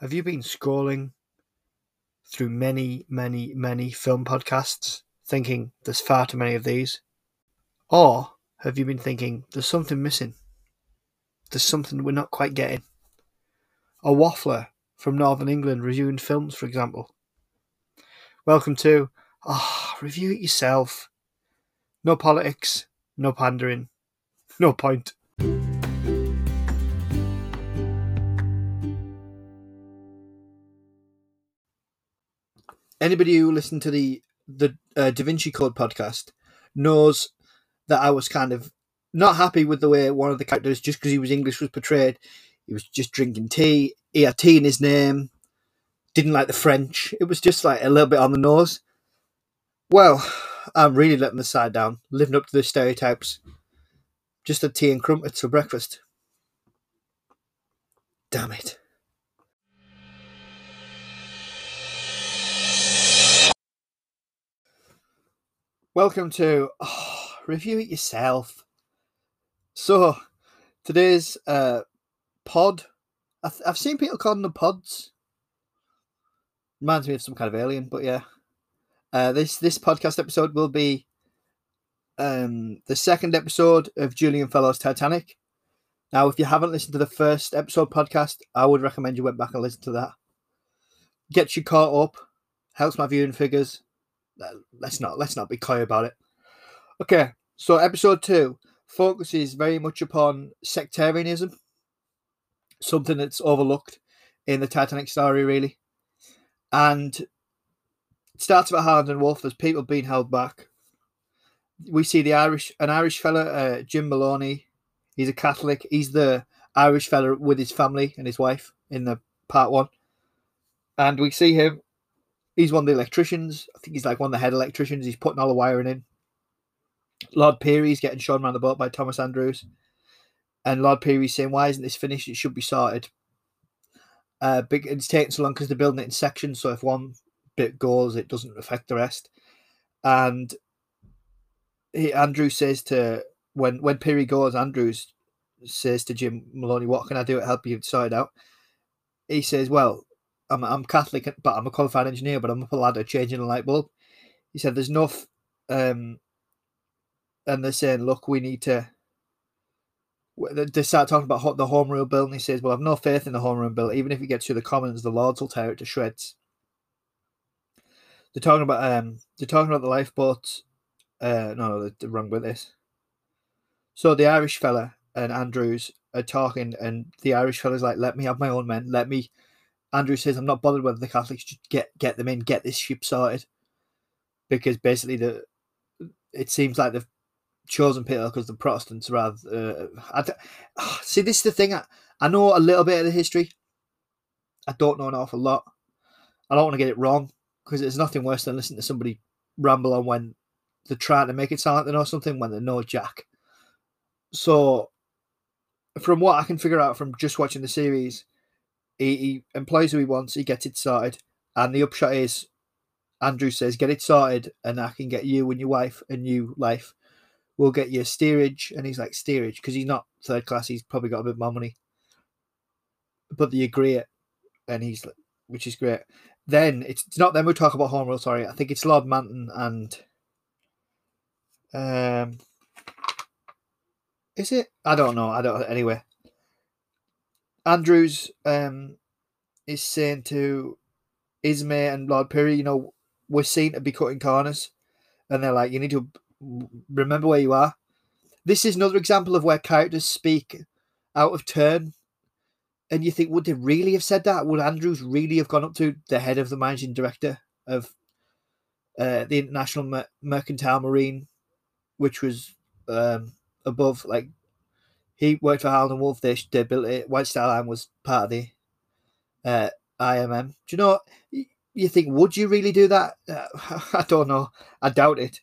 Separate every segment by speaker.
Speaker 1: Have you been scrolling through many, many, many film podcasts thinking there's far too many of these? Or have you been thinking there's something missing? There's something we're not quite getting? A waffler from Northern England reviewing films, for example. Welcome to Ah, oh, Review It Yourself. No politics, no pandering, no point. Anybody who listened to the the uh, Da Vinci Code podcast knows that I was kind of not happy with the way one of the characters, just because he was English, was portrayed. He was just drinking tea. He had tea in his name. Didn't like the French. It was just like a little bit on the nose. Well, I'm really letting the side down, living up to the stereotypes. Just a tea and crumpets for breakfast. Damn it. Welcome to oh, Review It Yourself. So, today's uh, pod, I've, I've seen people calling them pods. Reminds me of some kind of alien, but yeah. Uh, this this podcast episode will be um, the second episode of Julian Fellowes' Titanic. Now, if you haven't listened to the first episode podcast, I would recommend you went back and listen to that. Gets you caught up, helps my viewing figures, let's not let's not be coy about it. Okay, so episode two focuses very much upon sectarianism, something that's overlooked in the Titanic story, really, and it starts about Harland and Wolff. There's people being held back. We see the Irish, an Irish fella, uh, Jim Maloney. He's a Catholic. He's the Irish fella with his family and his wife in the part one, and we see him He's one of the electricians. I think he's like one of the head electricians. He's putting all the wiring in. Lord Pirrie's getting shown around the boat by Thomas Andrews. And Lord Pirrie's saying, Why isn't this finished? It should be sorted. Uh, big, it's taking so long because they're building it in sections. So if one bit goes, it doesn't affect the rest. And he, Andrew says to, when, when Pirrie goes, Andrews says to Jim Maloney, What can I do to help you sort it out? He says, Well, I'm, I'm Catholic, but I'm a qualified engineer, but I'm up a ladder changing a light bulb. He said, There's enough. Um, and they're saying, Look, we need to. They start talking about the Home Rule Bill, and he says, Well, I've no faith in the Home Rule Bill. Even if it gets through the Commons, the Lords will tear it to shreds. They're talking about um, they're talking about the lifeboats. Uh, no, no, they're wrong with this. So the Irish fella and Andrews are talking, and the Irish fella's like, "Let me have my own men. Let me Andrew says, "I'm not bothered whether the Catholics just get get them in, get this ship sorted. because basically the it seems like they've chosen Peter because the Protestants rather. Uh, I see, this is the thing. I, I know a little bit of the history. I don't know an awful lot. I don't want to get it wrong because there's nothing worse than listening to somebody ramble on when they're trying to make it sound like they know something when they know Jack. So, from what I can figure out from just watching the series, he, he employs who he wants, he gets it started, and the upshot is Andrew says, Get it sorted, and I can get you and your wife a new life. We'll get you a steerage. And he's like, Steerage, because he's not third class, he's probably got a bit more money. But they agree it, and he's like, which is great. Then it's, it's not them who talk about home rule, sorry. I think it's Lord Manton and. Um, is it? I don't know. I don't. Anyway, Andrews um, is saying to Ismay and Lord Pirrie, you know, we're seen to be cutting corners. And they're like, you need to remember where you are. This is another example of where characters speak out of turn. And you think, would they really have said that? Would Andrews really have gone up to the head of the managing director of uh, the International Mer- Mercantile Marine, which was um, above, like, he worked for Harland and Wolff. They, they built it. White Star Line was part of the uh, IMM. Do you know? You think would you really do that? Uh, I don't know. I doubt it.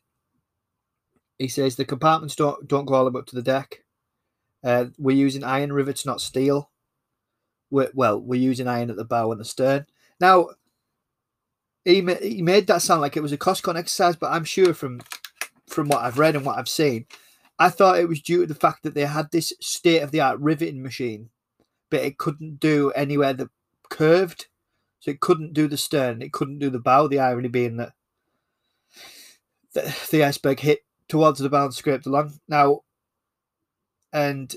Speaker 1: He says the compartments don't don't go all the way up to the deck. Uh, we're using iron rivets, not steel. We're, well, we're using iron at the bow and the stern. Now, he ma- he made that sound like it was a cost con exercise, but I'm sure from from what I've read and what I've seen, I thought it was due to the fact that they had this state of the art riveting machine, but it couldn't do anywhere that curved, so it couldn't do the stern, it couldn't do the bow. The irony being that the, the iceberg hit towards the bow and scraped along. Now, and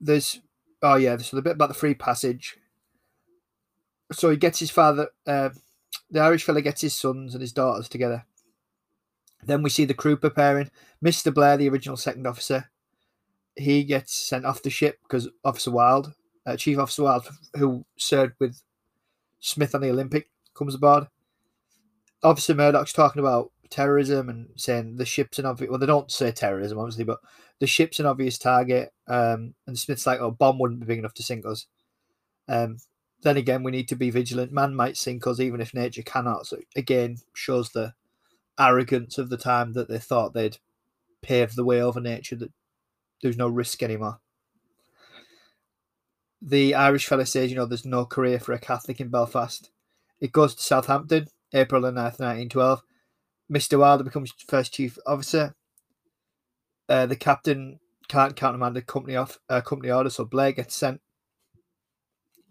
Speaker 1: there's oh yeah, so the bit about the free passage. So he gets his father, uh, the Irish fella gets his sons and his daughters together. Then we see the crew preparing. Mr. Blair, the original second officer, he gets sent off the ship because Officer Wilde, uh, Chief Officer Wilde, who served with Smith on the Olympic, comes aboard. Officer Murdoch's talking about terrorism and saying the ship's an obvious. Well, they don't say terrorism, obviously, but the ship's an obvious target. Um, and Smith's like, "Oh, bomb wouldn't be big enough to sink us." Um, then again, we need to be vigilant. Man might sink us even if nature cannot. So again, shows the arrogance of the time that they thought they'd paved the way over nature. That there's no risk anymore. The Irish fella says, you know, there's no career for a Catholic in Belfast. It goes to Southampton, April the 9th, 1912. Mr. Wilder becomes first chief officer. Uh, the captain can't countermand a company off uh, company order, so Blair gets sent.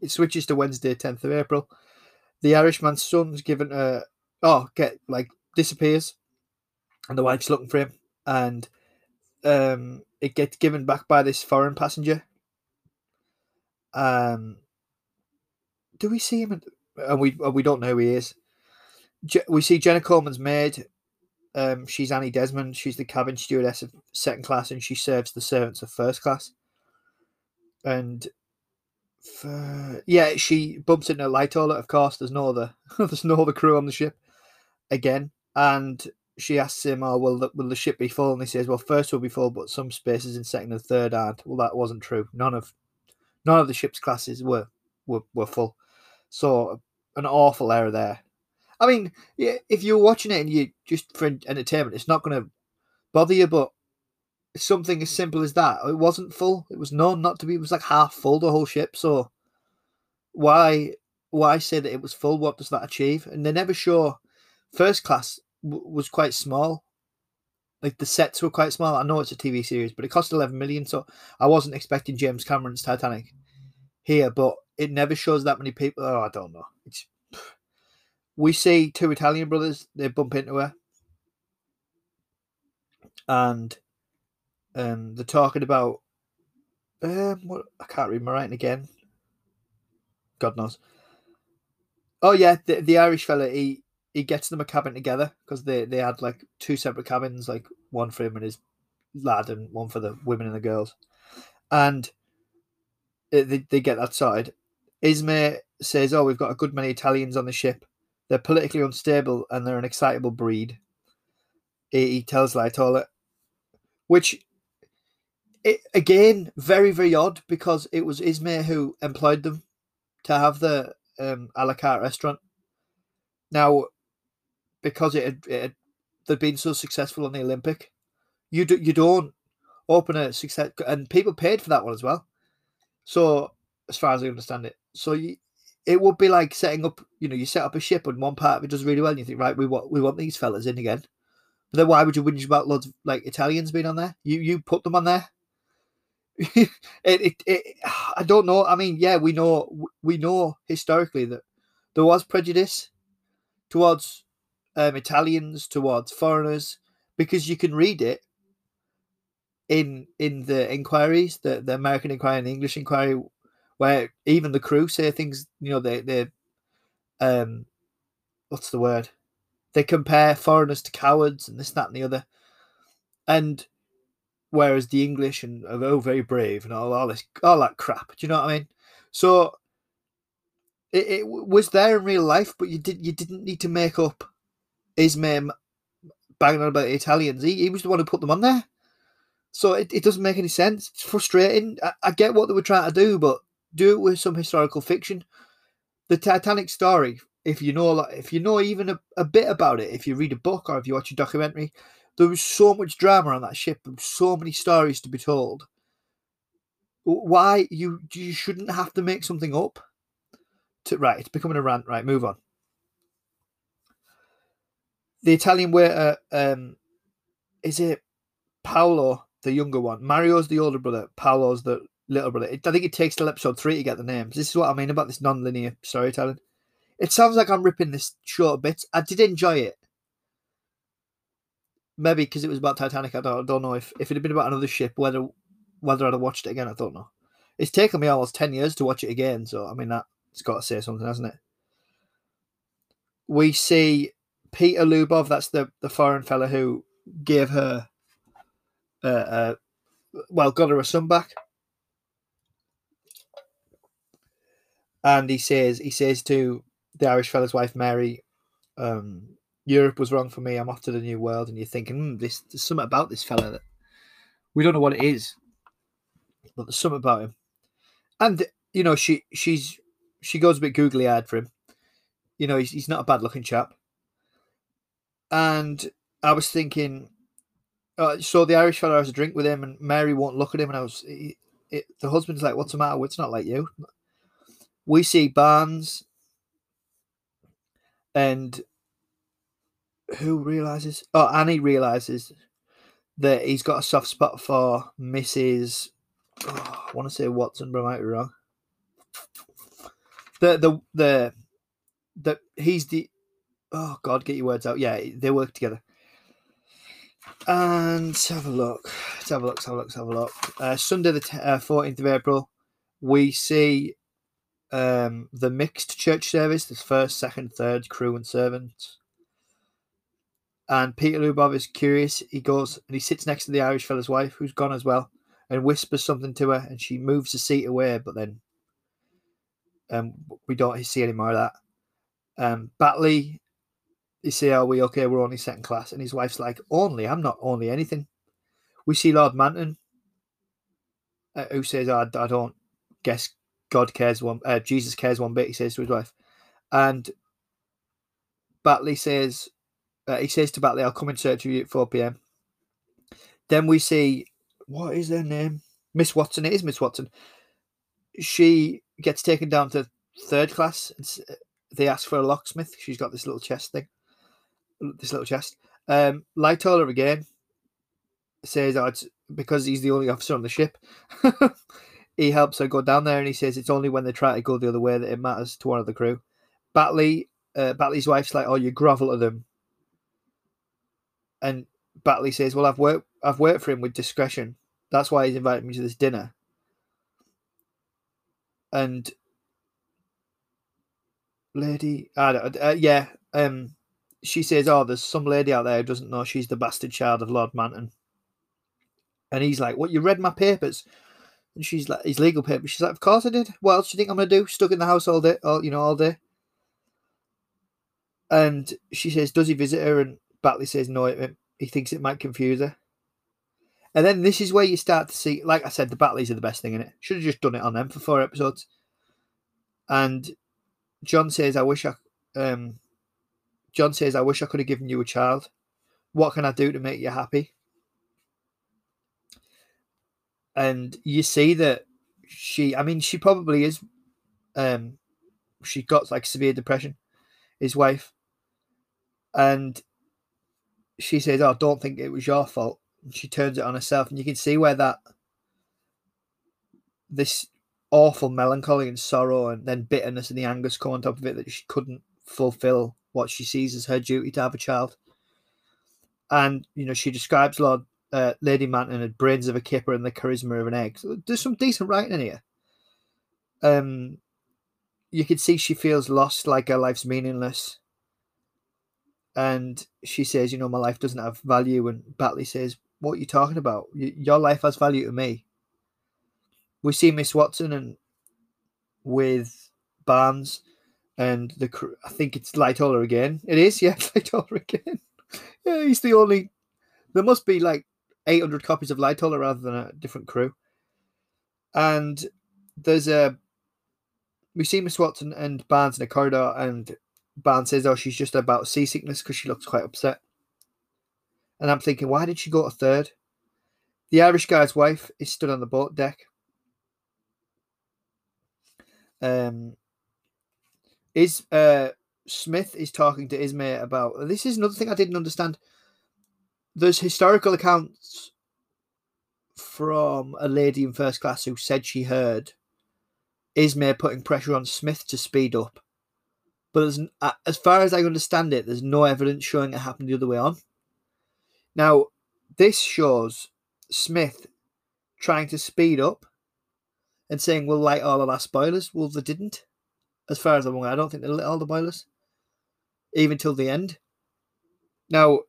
Speaker 1: It switches to Wednesday, 10th of April. The Irishman's son's given a oh get like disappears, and the wife's looking for him, and um, it gets given back by this foreign passenger. Um, do we see him? And we we don't know who he is. We see Jenna Coleman's maid. Um, she's Annie Desmond. She's the cabin stewardess of second class, and she serves the servants of first class. And for, yeah, she bumps into Lightoller. Of course, there's no other there's no other crew on the ship again, and she asks him, "Oh, will the, will the ship be full?" And he says, "Well, first will be full, but some spaces in second and third aren't." Well, that wasn't true. None of none of the ship's classes were were, were full. So an awful error there. I mean, if you're watching it and you just for entertainment, it's not going to bother you. But something as simple as that, it wasn't full. It was known not to be. It was like half full the whole ship. So why why say that it was full? What does that achieve? And they never show first class w- was quite small. Like the sets were quite small. I know it's a TV series, but it cost 11 million, so I wasn't expecting James Cameron's Titanic here, but it never shows that many people. Oh, I don't know. It's we see two Italian brothers, they bump into her. And um they're talking about um what I can't read my writing again. God knows. Oh yeah, the, the Irish fella he he gets them a cabin together because they, they had like two separate cabins, like one for him and his lad, and one for the women and the girls. And they, they get that sorted. Ismay says, Oh, we've got a good many Italians on the ship. They're politically unstable and they're an excitable breed. He, he tells Lightoller, which it, again, very, very odd because it was Ismay who employed them to have the um, a la carte restaurant. Now, because it had, it had, they'd been so successful on the Olympic. You do, you don't open a success, and people paid for that one as well. So, as far as I understand it, so you, it would be like setting up. You know, you set up a ship, and one part of it does really well, and you think, right, we want we want these fellas in again. But then why would you whinge about loads of like Italians being on there? You you put them on there. it, it, it I don't know. I mean, yeah, we know we know historically that there was prejudice towards um, Italians towards foreigners because you can read it in in the inquiries, the, the American inquiry and the English inquiry, where even the crew say things. You know, they they um, what's the word? They compare foreigners to cowards and this, that, and the other, and whereas the English and are oh very brave and all, all this all that crap. Do you know what I mean? So it, it was there in real life, but you did you didn't need to make up Ismay um, banging on about the Italians. He, he was the one who put them on there. So it, it doesn't make any sense. It's frustrating. I, I get what they were trying to do, but do it with some historical fiction. The Titanic story, if you know if you know even a, a bit about it, if you read a book or if you watch a documentary, there was so much drama on that ship, and so many stories to be told. Why you you shouldn't have to make something up? To right, it's becoming a rant. Right, move on the Italian waiter, um, is it Paolo, the younger one? Mario's the older brother. Paolo's the little brother. It, I think it takes till episode three to get the names. This is what I mean about this non-linear storytelling. It sounds like I'm ripping this short bit. I did enjoy it. Maybe because it was about Titanic. I don't, I don't know if, if it had been about another ship, whether whether I'd have watched it again. I don't know. It's taken me almost ten years to watch it again, so I mean that's got to say something, hasn't it? We see Peter Lubov. That's the the foreign fella who gave her, uh, uh well, got her a son back. And he says he says to the Irish fella's wife Mary, um, Europe was wrong for me. I'm off to the new world. And you're thinking, mm, this there's something about this fella that we don't know what it is, but there's something about him. And you know, she she's she goes a bit googly eyed for him. You know, he's he's not a bad looking chap. And I was thinking, uh, so the Irish fella has a drink with him, and Mary won't look at him, and I was, it, it, the husband's like, "What's the matter? It's not like you." We see Barnes, and who realizes? Oh, Annie realizes that he's got a soft spot for Mrs. Oh, I want to say Watson, but I might be wrong. The the the the he's the oh god, get your words out. Yeah, they work together. And have a look. Let's have a look. Let's have a look. Let's have a look. Uh, Sunday, the fourteenth uh, of April, we see um, the mixed church service. There's first, second, third crew and servants. And Peter Lubov is curious. He goes and he sits next to the Irish fella's wife, who's gone as well, and whispers something to her, and she moves the seat away. But then, um, we don't see any more of that. Um, Batley they say, Are we okay? We're only second class. And his wife's like, Only? I'm not only anything. We see Lord Manton, uh, who says, I, I don't guess God cares one, uh, Jesus cares one bit, he says to his wife. And Batley says, uh, he says to Batley, I'll come in search of you at 4 pm. Then we see, what is their name? Miss Watson. It is Miss Watson. She gets taken down to third class. Uh, they ask for a locksmith. She's got this little chest thing this little chest. Um, Lightoller again says it's because he's the only officer on the ship. he helps her go down there, and he says it's only when they try to go the other way that it matters to one of the crew. Batley, uh, Batley's wife's like, "Oh, you grovel to them," and Batley says, "Well, I've worked, I've worked for him with discretion. That's why he's invited me to this dinner." And lady, I don't, uh, yeah, um, she says, "Oh, there's some lady out there who doesn't know she's the bastard child of Lord Manton." And he's like, "What? You read my papers?" And she's like, "His legal papers." She's like, "Of course I did. What else do you think I'm gonna do? Stuck in the house all day, all you know, all day." And she says, "Does he visit her?" And Batley says, "No, he thinks it might confuse her." And then this is where you start to see, like I said, the Batleys are the best thing in it. Should have just done it on them for four episodes. And John says, "I wish I." Um, John says, I wish I could have given you a child. What can I do to make you happy? And you see that she, I mean, she probably is, um, she got like severe depression, his wife. And she says, Oh, don't think it was your fault. And she turns it on herself. And you can see where that, this awful melancholy and sorrow and then bitterness and the angers come on top of it that she couldn't fulfill what she sees as her duty to have a child. And you know, she describes Lord uh, Lady Manton as brains of a kipper and the charisma of an egg. So there's some decent writing in here. Um, you can see she feels lost, like her life's meaningless. And she says, "You know, my life doesn't have value." And Batley says, "What are you talking about? Your life has value to me." We see Miss Watson and with Barnes and the crew I think it's Lightoller again. It is, yeah, Lightoller again. yeah, he's the only. There must be like 800 copies of Lightoller rather than a different crew. And there's a. We see Miss Watson and Barnes in a corridor, and Barnes says, "Oh, she's just about seasickness because she looks quite upset." And I'm thinking, why did she go to third? The Irish guy's wife is stood on the boat deck. Um, is uh Smith is talking to Ismay about this is another thing I didn't understand. There's historical accounts from a lady in first class who said she heard Ismay putting pressure on Smith to speed up. But as far as I understand it, there's no evidence showing it happened the other way on. Now, this shows Smith trying to speed up and saying we'll light all of our boilers. Well, they didn't. As far as I'm aware, I don't think they lit all the boilers, even till the end. Now,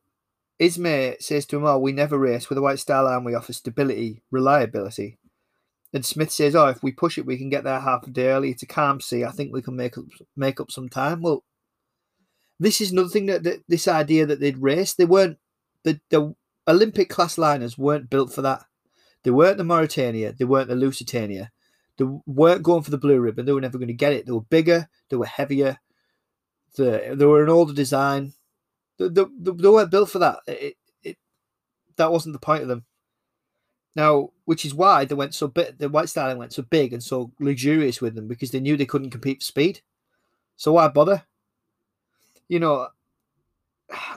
Speaker 1: Ismay says to him, Oh, we never race. With a White Star Line, we offer stability, reliability. And Smith says, Oh, if we push it, we can get there half a day early. It's a calm sea. I think we can make up, make up some time. Well, this is another thing that, that this idea that they'd race, they weren't, the, the Olympic class liners weren't built for that. They weren't the Mauretania, they weren't the Lusitania. They weren't going for the blue ribbon. They were never going to get it. They were bigger, they were heavier, they, they were an older design. They, they, they weren't built for that. It, it, that wasn't the point of them. Now, which is why they went so big. The White Star Line went so big and so luxurious with them because they knew they couldn't compete for speed. So why bother? You know,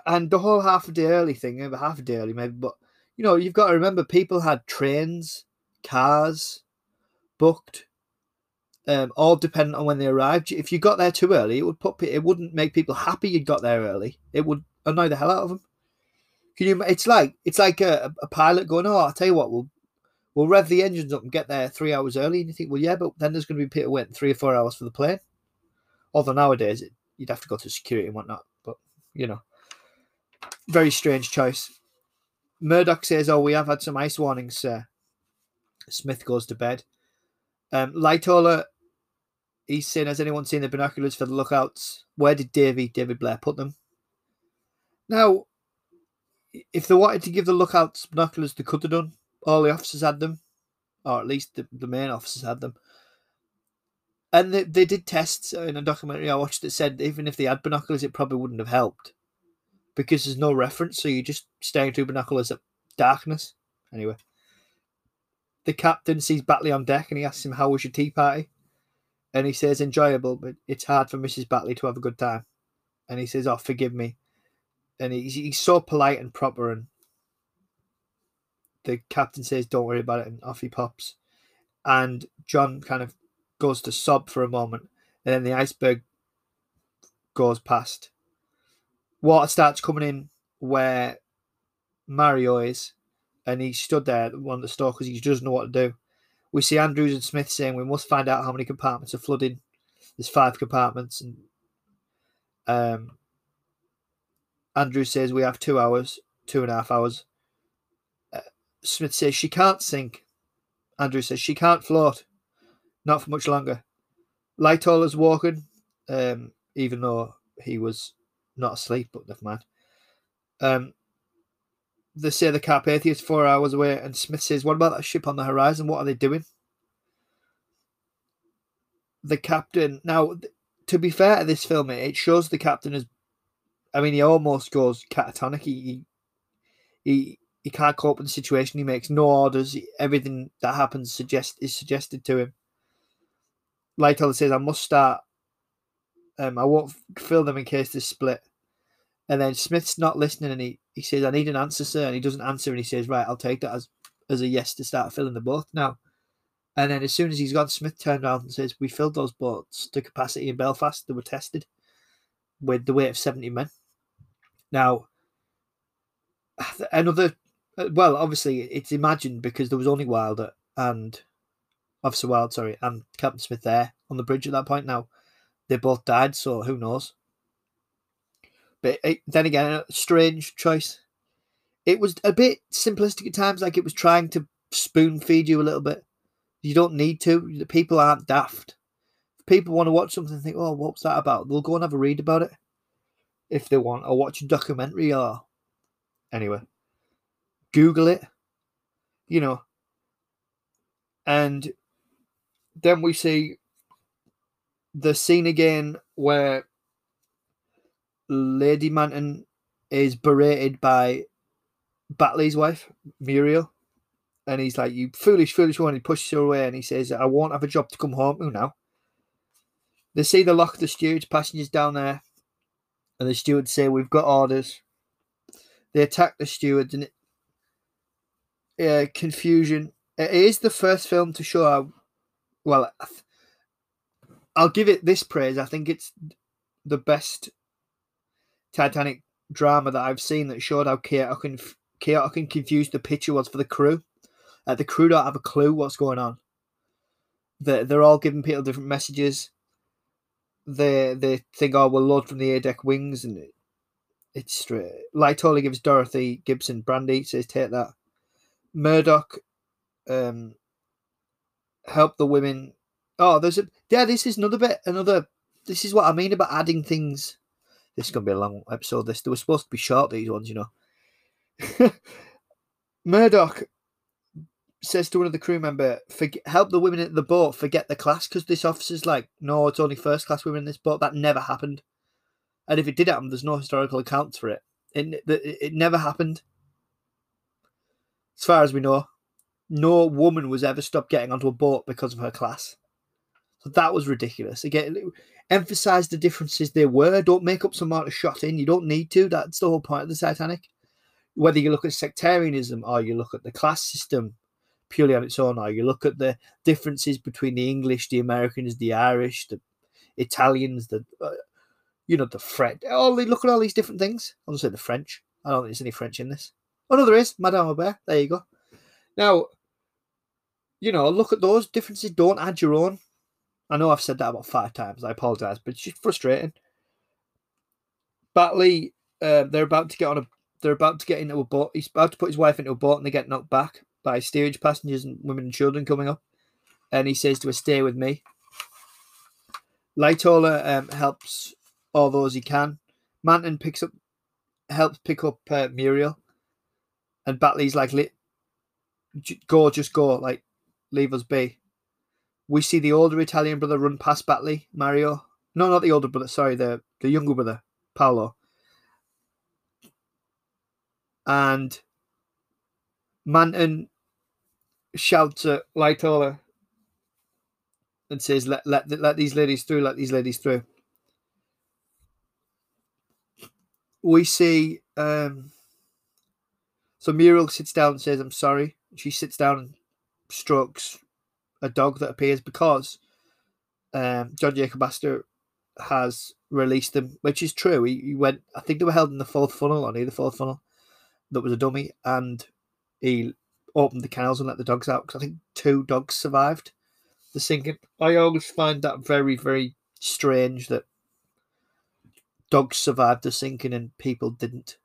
Speaker 1: and the whole half a day early thing, maybe half a day early, maybe, but you know, you've got to remember people had trains, cars booked, um, all dependent on when they arrived. If you got there too early, it would put it wouldn't make people happy you'd got there early. It would annoy the hell out of them. Can you? It's like it's like a, a pilot going, "Oh, I'll tell you what, we'll we'll rev the engines up and get there three hours early." And you think, "Well, yeah, but then there's going to be people waiting three or four hours for the plane." Although nowadays it, you'd have to go to security and whatnot, but you know, very strange choice. Murdoch says, "Oh, we have had some ice warnings, sir." Smith goes to bed. Um, Lightoller, he's saying, "Has anyone seen the binoculars for the lookouts? Where did Davy David Blair put them?" Now, if they wanted to give the lookouts binoculars, they could have done. All the officers had them, or at least the, the main officers had them. And they, they did tests in a documentary I watched that said even if they had binoculars, it probably wouldn't have helped because there's no reference, so you're just staring through binoculars at darkness. Anyway, the captain sees Batley on deck and he asks him, How was your tea party? And he says, Enjoyable, but it's hard for Mrs. Batley to have a good time. And he says, Oh, forgive me and he's, he's so polite and proper and the captain says don't worry about it and off he pops and john kind of goes to sob for a moment and then the iceberg goes past water starts coming in where mario is and he stood there one of the because he doesn't know what to do we see andrews and smith saying we must find out how many compartments are flooding there's five compartments and um Andrew says we have two hours, two and a half hours. Uh, Smith says she can't sink. Andrew says she can't float, not for much longer. Lightoller's walking, um, even though he was not asleep, but never mind. Um, they say the Carpathia is four hours away, and Smith says, What about that ship on the horizon? What are they doing? The captain. Now, to be fair to this film, it shows the captain as I mean, he almost goes catatonic. He he he can't cope with the situation. He makes no orders. Everything that happens suggest is suggested to him. Lightoller says, "I must start. Um, I won't fill them in case they split." And then Smith's not listening, and he, he says, "I need an answer, sir." And he doesn't answer, and he says, "Right, I'll take that as as a yes to start filling the boat now." And then as soon as he's gone, Smith turned around and says, "We filled those boats to capacity in Belfast. They were tested with the weight of seventy men." Now, another, well, obviously it's imagined because there was only Wilder and Officer Wilde, sorry, and Captain Smith there on the bridge at that point. Now, they both died, so who knows? But it, then again, a strange choice. It was a bit simplistic at times, like it was trying to spoon feed you a little bit. You don't need to. The people aren't daft. If people want to watch something and think, oh, what's that about? They'll go and have a read about it if they want, or watch a documentary, or anyway, Google it, you know. And then we see the scene again where Lady Manton is berated by Batley's wife, Muriel. And he's like, You foolish, foolish one. He pushes her away and he says, I won't have a job to come home to now. They see the lock of the stewards, passengers down there and the stewards say, We've got orders. They attack the stewards, and it, uh, confusion. It is the first film to show how. Well, I'll give it this praise. I think it's the best Titanic drama that I've seen that showed how chaotic and chaotic and confused the picture was for the crew. Uh, the crew don't have a clue what's going on. They're, they're all giving people different messages. They they think, oh, load from the air deck wings, and it, it's straight. Lightoller gives Dorothy Gibson brandy, says take that. Murdoch um, help the women. Oh, there's a yeah. This is another bit. Another. This is what I mean about adding things. This is gonna be a long episode. This they were supposed to be short. These ones, you know. Murdoch says to one of the crew member, help the women in the boat forget the class because this officer's like, no, it's only first class women in this boat. That never happened. And if it did happen, there's no historical accounts for it. It, it, it never happened. As far as we know, no woman was ever stopped getting onto a boat because of her class. So that was ridiculous. Again, emphasize the differences there were. Don't make up some amount of shot in. You don't need to. That's the whole point of the Titanic. Whether you look at sectarianism or you look at the class system purely on its own, or you look at the differences between the English, the Americans, the Irish, the Italians, the uh, you know the French. All they look at all these different things. I'll say the French. I don't think there's any French in this. Oh no, there is. Madame Aubert. There you go. Now, you know, look at those differences. Don't add your own. I know I've said that about five times. I apologise, but it's just frustrating. Batley, uh, they're about to get on a. They're about to get into a boat. He's about to put his wife into a boat, and they get knocked back by steerage passengers and women and children coming up. And he says to her, "Stay with me." Lightoller um, helps all those he can. Manton picks up, helps pick up uh, Muriel, and Batley's like, "Go, just go, like, leave us be." We see the older Italian brother run past Batley, Mario. No, not the older brother. Sorry, the the younger brother, Paolo. And Manton shouts at Lightoller and says, "Let let let these ladies through. Let these ladies through." We see. Um, so Muriel sits down and says, "I'm sorry." She sits down and strokes a dog that appears because um, John Jacob Astor has released them, which is true. He, he, went, I think they were held in the fourth funnel, on either fourth funnel, that was a dummy, and he opened the kennels and let the dogs out because I think two dogs survived the sinking. I always find that very, very strange that dogs survived the sinking and people didn't.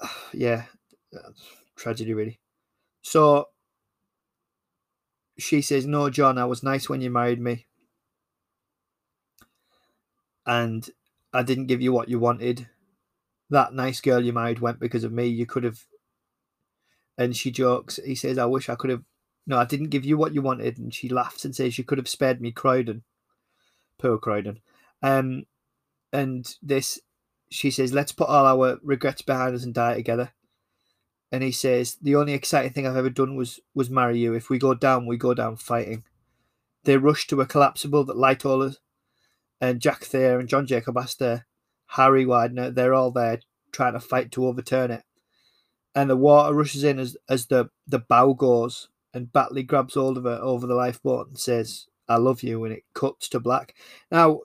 Speaker 1: yeah, tragedy, really. So she says, No, John, I was nice when you married me. And I didn't give you what you wanted. That nice girl you married went because of me. You could have and she jokes. He says, "I wish I could have." No, I didn't give you what you wanted, and she laughs and says, "You could have spared me Croydon." Poor Croydon. Um, and this, she says, "Let's put all our regrets behind us and die together." And he says, "The only exciting thing I've ever done was was marry you. If we go down, we go down fighting." They rush to a collapsible that Lightoller and Jack Thayer and John Jacob Astor, Harry Widener, they're all there trying to fight to overturn it and the water rushes in as, as the, the bow goes, and Batley grabs hold of her over the lifeboat and says, I love you, and it cuts to black. Now,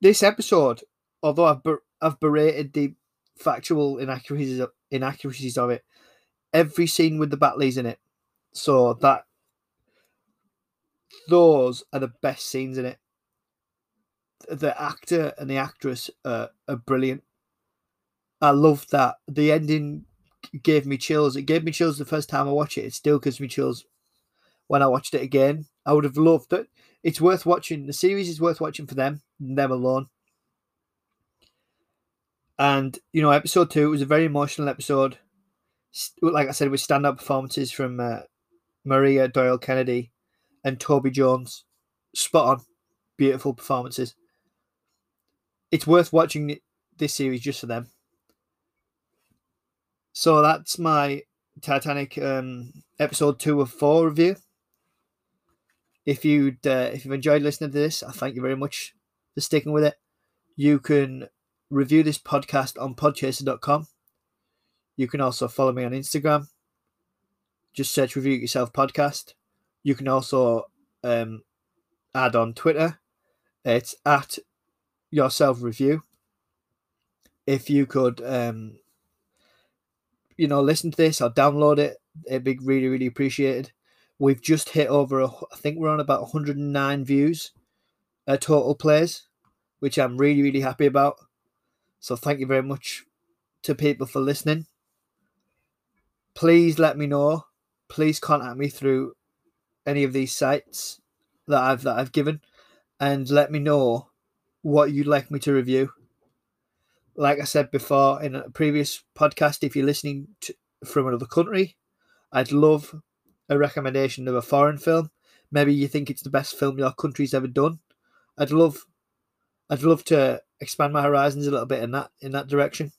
Speaker 1: this episode, although I've, ber- I've berated the factual inaccuracies of, inaccuracies of it, every scene with the Batleys in it, so that those are the best scenes in it. The actor and the actress are, are brilliant. I love that. The ending gave me chills. It gave me chills the first time I watched it. It still gives me chills when I watched it again. I would have loved it. It's worth watching. The series is worth watching for them, them alone. And you know, episode two was a very emotional episode. Like I said, with stand-up performances from uh, Maria Doyle Kennedy and Toby Jones, spot on, beautiful performances. It's worth watching this series just for them. So that's my Titanic um, episode two of four review. If you'd uh, if you've enjoyed listening to this, I thank you very much for sticking with it. You can review this podcast on podchaser.com. You can also follow me on Instagram. Just search Review Yourself podcast. You can also um, add on Twitter. It's at yourself review. If you could, um, you know, listen to this or download it, it'd be really, really appreciated. We've just hit over, I think we're on about 109 views, uh, total plays, which I'm really, really happy about. So thank you very much to people for listening. Please let me know. Please contact me through any of these sites that I've that I've given, and let me know what you'd like me to review. Like I said before in a previous podcast, if you're listening to, from another country, I'd love a recommendation of a foreign film. Maybe you think it's the best film your country's ever done. I'd love, I'd love to expand my horizons a little bit in that in that direction.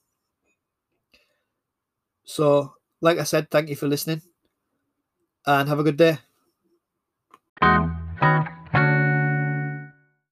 Speaker 1: So, like I said, thank you for listening, and have a good day.